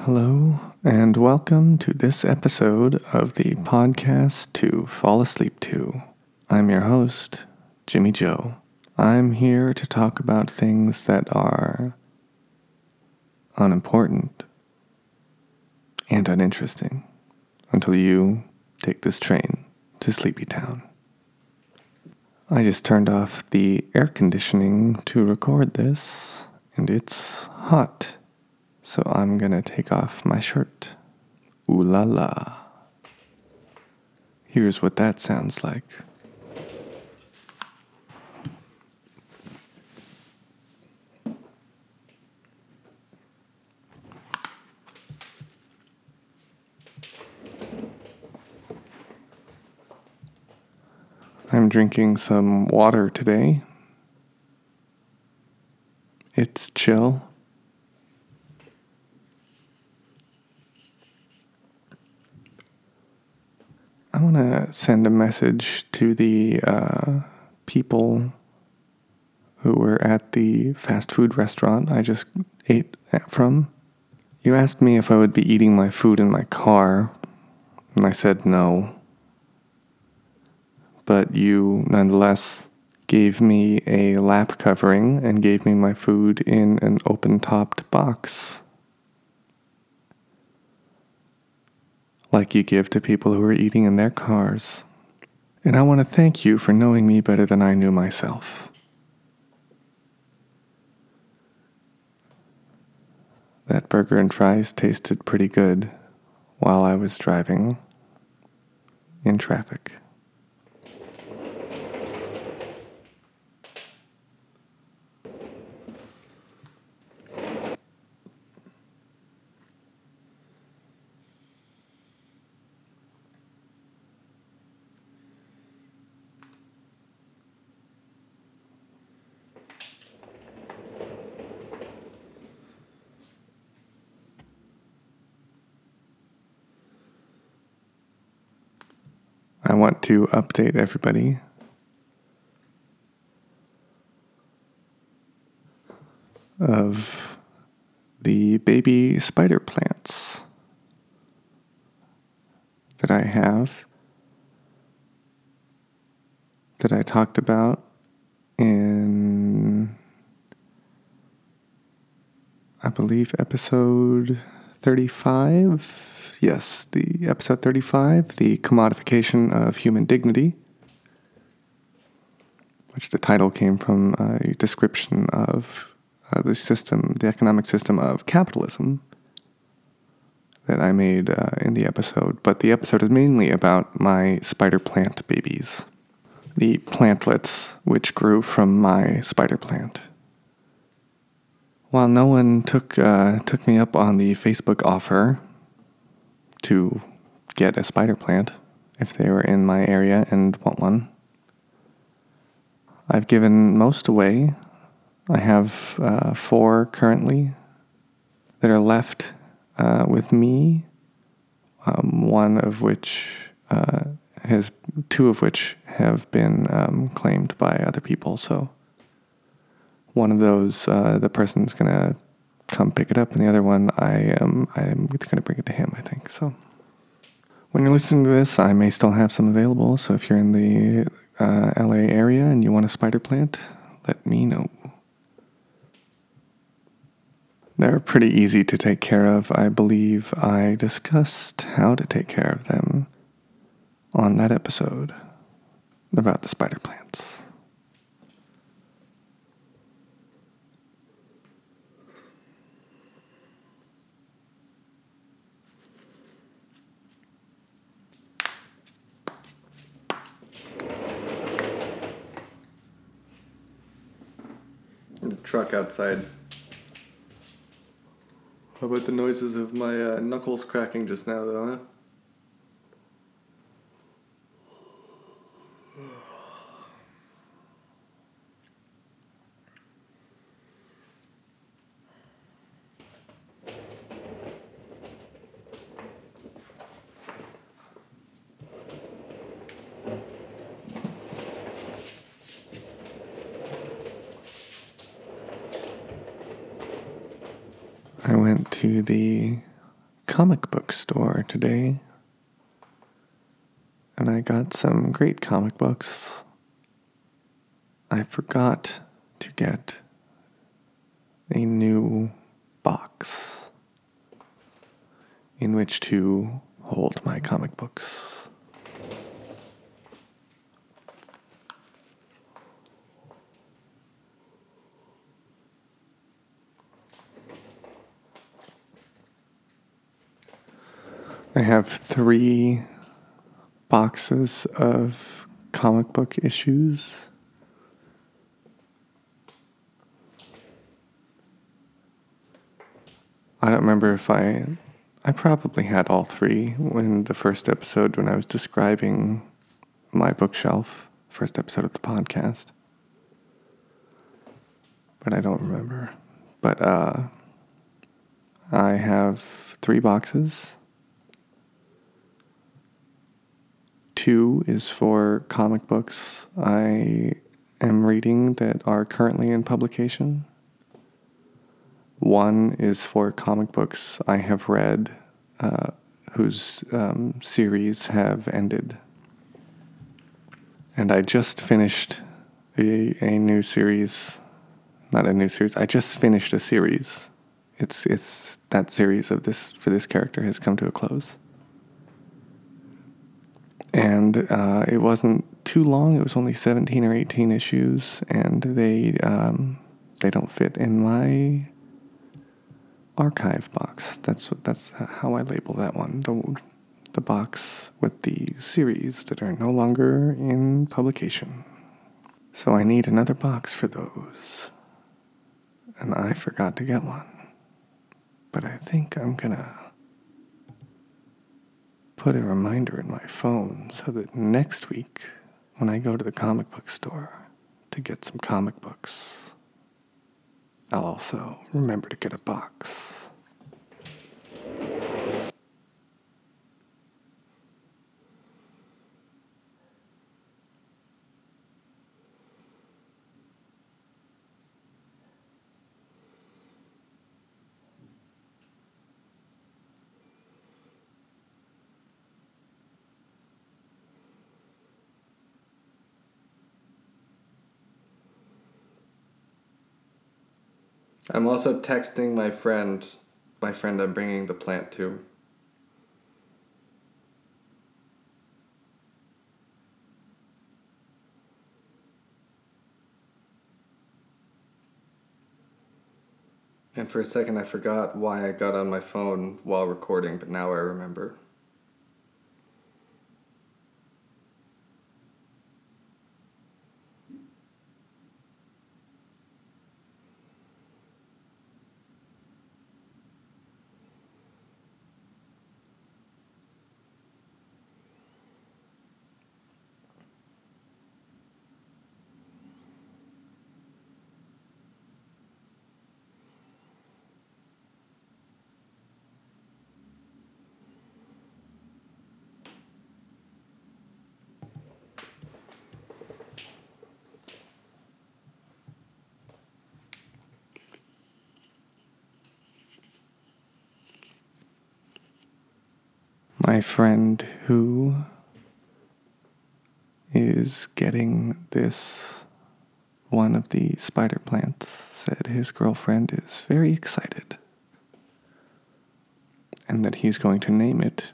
Hello, and welcome to this episode of the podcast to fall asleep to. I'm your host, Jimmy Joe. I'm here to talk about things that are unimportant and uninteresting until you take this train to Sleepy Town. I just turned off the air conditioning to record this, and it's hot. So I'm gonna take off my shirt. Ooh la la. Here's what that sounds like. I'm drinking some water today. It's chill. I want to send a message to the uh, people who were at the fast food restaurant I just ate from. You asked me if I would be eating my food in my car, and I said no. But you nonetheless gave me a lap covering and gave me my food in an open topped box. Like you give to people who are eating in their cars. And I want to thank you for knowing me better than I knew myself. That burger and fries tasted pretty good while I was driving in traffic. Want to update everybody. Of the baby spider plants that I have, that I talked about in, I believe, episode 35. Yes, the episode 35, the commodification of human dignity, which the title came from a description of uh, the system, the economic system of capitalism that I made uh, in the episode. But the episode is mainly about my spider plant babies, the plantlets which grew from my spider plant. While no one took uh, took me up on the Facebook offer to get a spider plant if they were in my area and want one, I've given most away. I have uh, four currently that are left uh, with me. Um, one of which uh, has two of which have been um, claimed by other people. So one of those, uh, the person's gonna come pick it up, and the other one, I am I'm gonna bring it to him. I think so. When you're listening to this, I may still have some available. So if you're in the uh, LA area and you want a spider plant, let me know. They're pretty easy to take care of. I believe I discussed how to take care of them on that episode about the spider plants. The truck outside. How about the noises of my uh, knuckles cracking just now, though, huh? I went to the comic book store today and I got some great comic books. I forgot to get a new box in which to hold my comic books. I have three boxes of comic book issues. I don't remember if I I probably had all three when the first episode when I was describing my bookshelf, first episode of the podcast. But I don't remember. But uh I have three boxes Two is for comic books I am reading that are currently in publication. One is for comic books I have read uh, whose um, series have ended. And I just finished a, a new series, not a new series, I just finished a series. It's, it's that series of this for this character has come to a close and uh, it wasn't too long. It was only 17 or 18 issues, and they um, they don't fit in my archive box. That's that's how I label that one. The the box with the series that are no longer in publication. So I need another box for those. And I forgot to get one. But I think I'm gonna put a reminder in my phone so that next week, when I go to the comic book store to get some comic books, I'll also remember to get a box. I'm also texting my friend, my friend I'm bringing the plant to. And for a second, I forgot why I got on my phone while recording, but now I remember. My friend who is getting this one of the spider plants said his girlfriend is very excited and that he's going to name it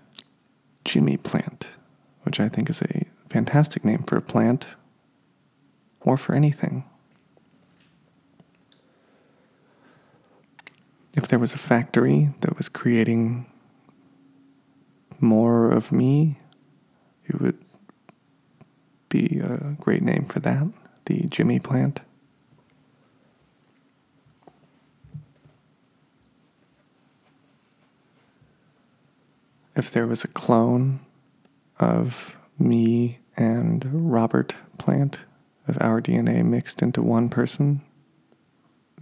Jimmy Plant, which I think is a fantastic name for a plant or for anything. If there was a factory that was creating more of me, it would be a great name for that the Jimmy plant. If there was a clone of me and Robert Plant, of our DNA mixed into one person,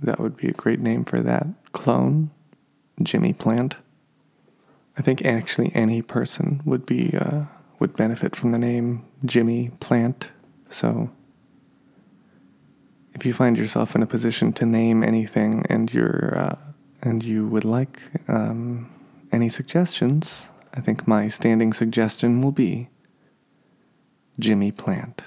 that would be a great name for that clone, Jimmy Plant. I think actually any person would be uh, would benefit from the name Jimmy Plant. So if you find yourself in a position to name anything and you're uh, and you would like um, any suggestions, I think my standing suggestion will be Jimmy Plant.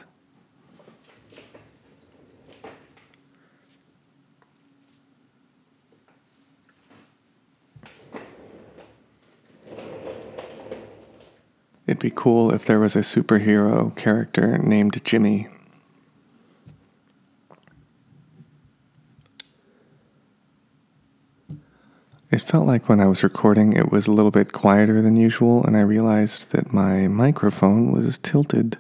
It'd be cool if there was a superhero character named Jimmy. It felt like when I was recording, it was a little bit quieter than usual, and I realized that my microphone was tilted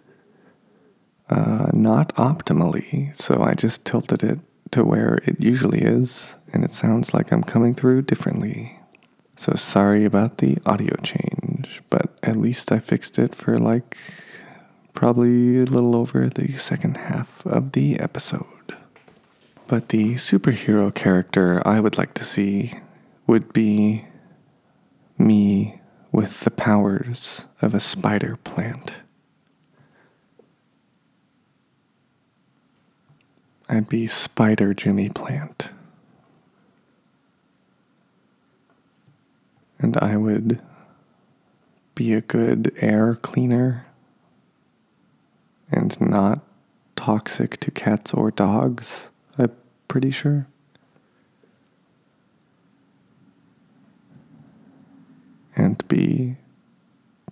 uh, not optimally. So I just tilted it to where it usually is, and it sounds like I'm coming through differently. So sorry about the audio change, but at least I fixed it for like probably a little over the second half of the episode. But the superhero character I would like to see would be me with the powers of a spider plant. I'd be Spider Jimmy Plant. And I would be a good air cleaner and not toxic to cats or dogs, I'm pretty sure. and be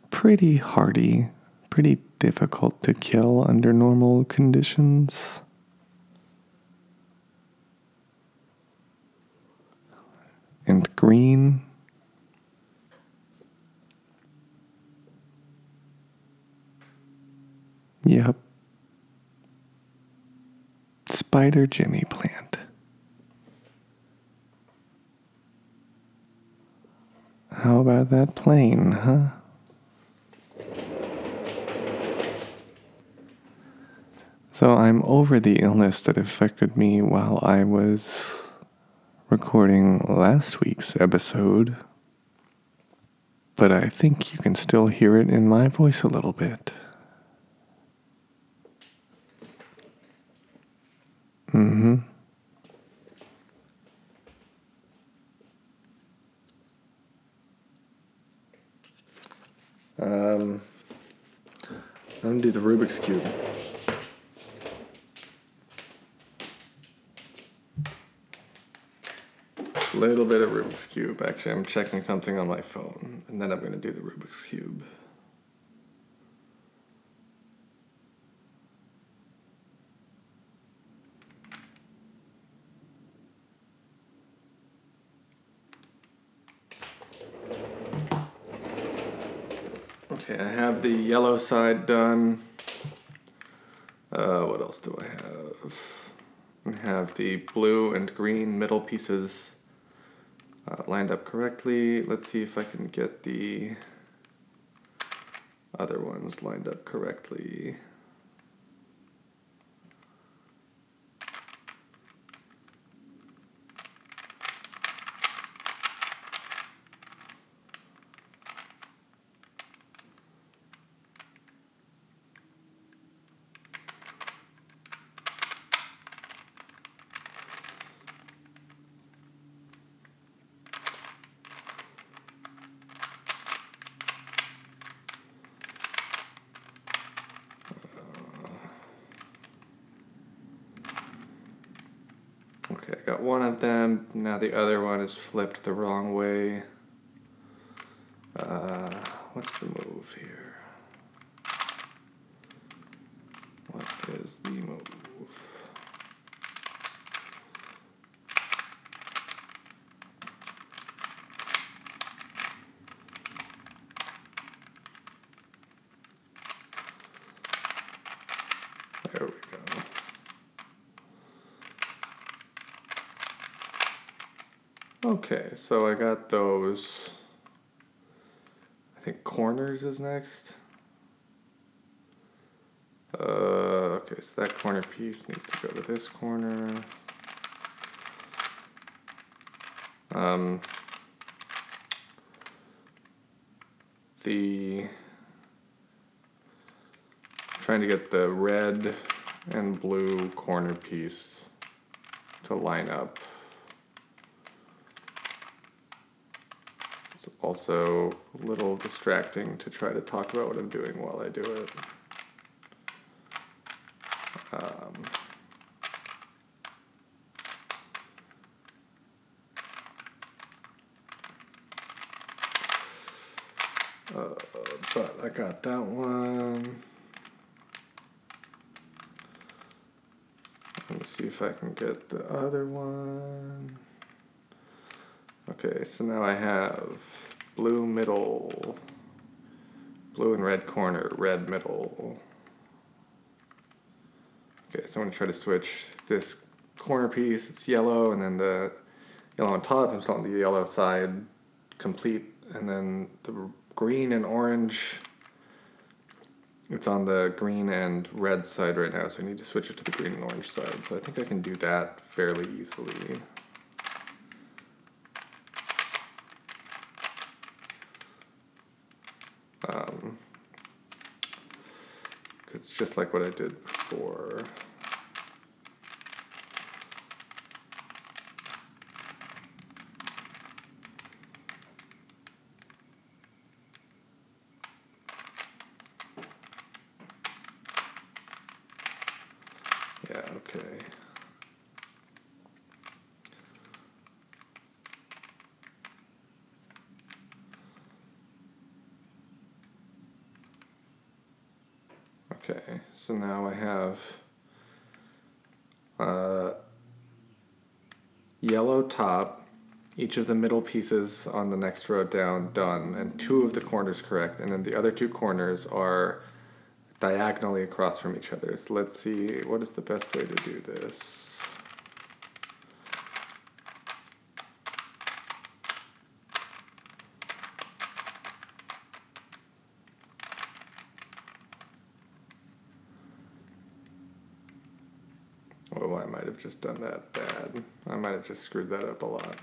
pretty hardy, pretty difficult to kill under normal conditions. And green. Yep. Spider Jimmy plant. How about that plane, huh? So I'm over the illness that affected me while I was recording last week's episode. But I think you can still hear it in my voice a little bit. Mm hmm. Um, I'm gonna do the Rubik's Cube. Little bit of Rubik's Cube. Actually, I'm checking something on my phone, and then I'm gonna do the Rubik's Cube. Okay, I have the yellow side done. Uh, what else do I have? I have the blue and green middle pieces lined up correctly. Let's see if I can get the other ones lined up correctly. Okay, I one of them. Now the other one is flipped the wrong way. Uh, what's the move here? What is the move? There we go. Okay, so I got those. I think corners is next. Uh, okay, so that corner piece needs to go to this corner. Um, the trying to get the red and blue corner piece to line up. It's also a little distracting to try to talk about what I'm doing while I do it. Um, uh, but I got that one. Let me see if I can get the other one. Okay, so now I have blue middle, blue and red corner, red middle. Okay, so I'm gonna try to switch this corner piece, it's yellow, and then the yellow on top, I'm on the yellow side complete, and then the green and orange, it's on the green and red side right now, so I need to switch it to the green and orange side. So I think I can do that fairly easily. Just like what I did before. Okay, so now I have uh, yellow top, each of the middle pieces on the next row down done, and two of the corners correct, and then the other two corners are diagonally across from each other. So let's see, what is the best way to do this? Oh, I might have just done that bad. I might have just screwed that up a lot.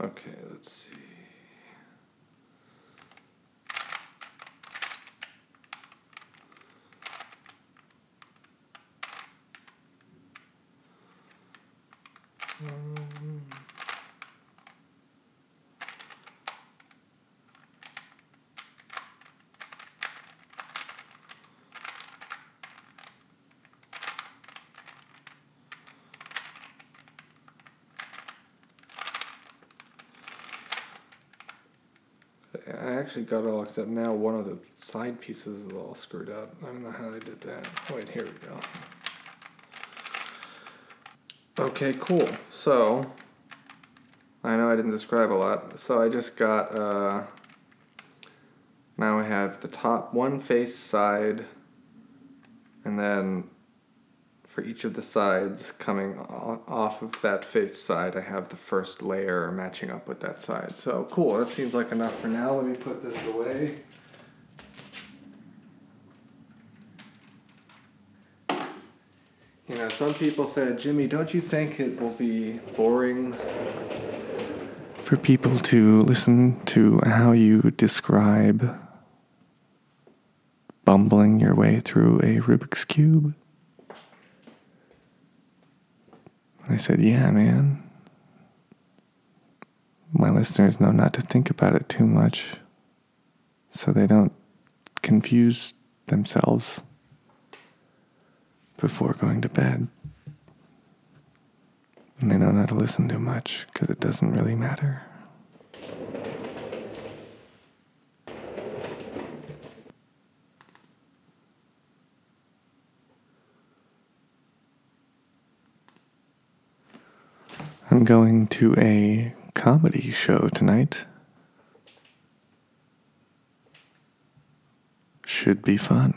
Okay, let's see. Um, I actually got it all except now one of the side pieces is all screwed up. I don't know how I did that. Wait, here we go. Okay, cool. So, I know I didn't describe a lot. So I just got, uh, now I have the top one face side, and then for each of the sides coming off of that face side, I have the first layer matching up with that side. So cool, that seems like enough for now. Let me put this away. You know, some people said, Jimmy, don't you think it will be boring for people to listen to how you describe bumbling your way through a Rubik's Cube? I said, Yeah, man. My listeners know not to think about it too much so they don't confuse themselves before going to bed. And they know not to listen too much because it doesn't really matter. I'm going to a comedy show tonight. Should be fun.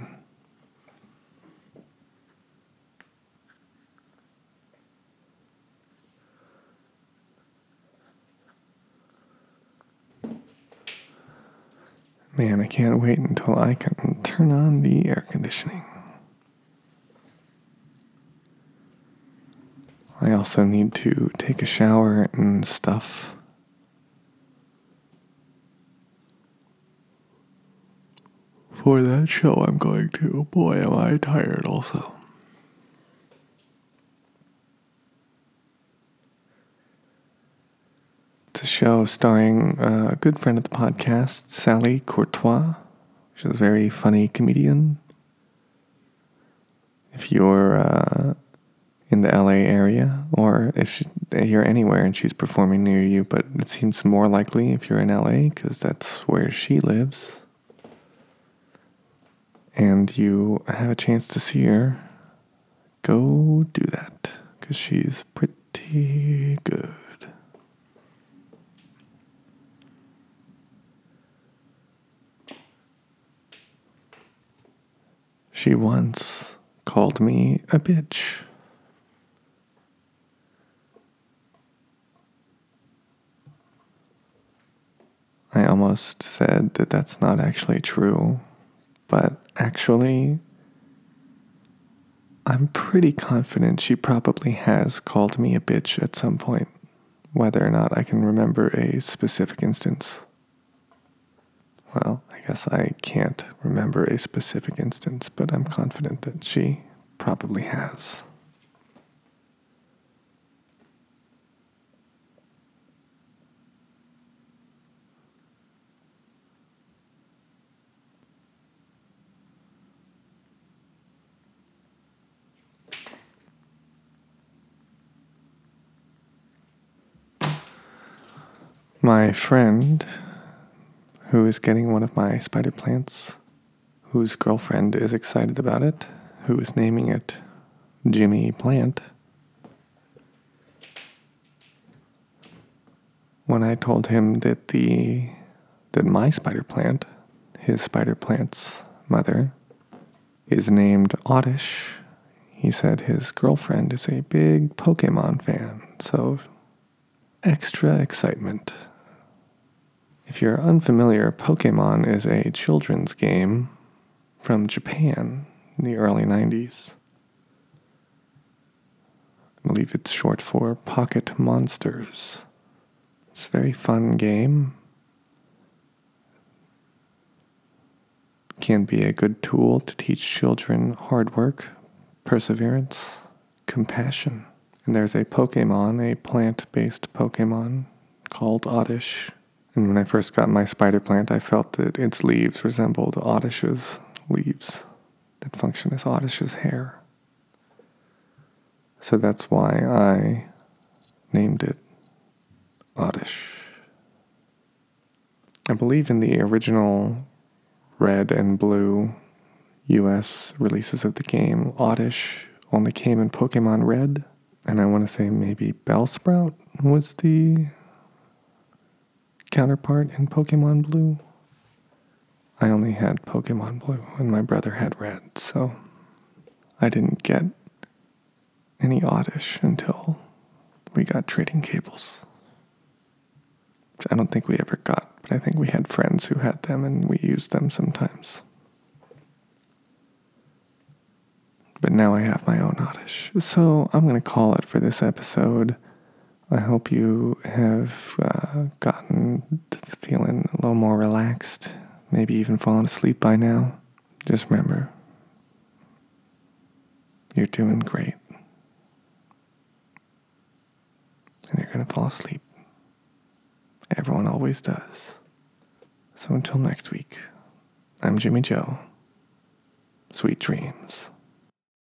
Man, I can't wait until I can turn on the air conditioning. I also need to take a shower and stuff. For that show, I'm going to. Oh boy, am I tired also. It's a show starring a good friend of the podcast, Sally Courtois. She's a very funny comedian. If you're. Uh, in the LA area, or if you're anywhere and she's performing near you, but it seems more likely if you're in LA because that's where she lives, and you have a chance to see her, go do that because she's pretty good. She once called me a bitch. I almost said that that's not actually true, but actually, I'm pretty confident she probably has called me a bitch at some point, whether or not I can remember a specific instance. Well, I guess I can't remember a specific instance, but I'm confident that she probably has. My friend, who is getting one of my spider plants, whose girlfriend is excited about it, who is naming it Jimmy Plant. When I told him that the that my spider plant, his spider plant's mother, is named Oddish, he said his girlfriend is a big Pokemon fan, so extra excitement. If you're unfamiliar, Pokemon is a children's game from Japan in the early 90s. I believe it's short for Pocket Monsters. It's a very fun game. Can be a good tool to teach children hard work, perseverance, compassion. And there's a Pokemon, a plant based Pokemon called Oddish and when I first got my spider plant, I felt that its leaves resembled Oddish's leaves that function as Oddish's hair. So that's why I named it Oddish. I believe in the original red and blue US releases of the game, Oddish only came in Pokemon Red. And I want to say maybe Bellsprout was the counterpart in Pokemon Blue. I only had Pokemon Blue and my brother had Red, so I didn't get any Oddish until we got trading cables. Which I don't think we ever got, but I think we had friends who had them and we used them sometimes. But now I have my own Oddish. So I'm going to call it for this episode. I hope you have uh, gotten feeling a little more relaxed, maybe even fallen asleep by now. Just remember, you're doing great. And you're going to fall asleep. Everyone always does. So until next week, I'm Jimmy Joe. Sweet dreams.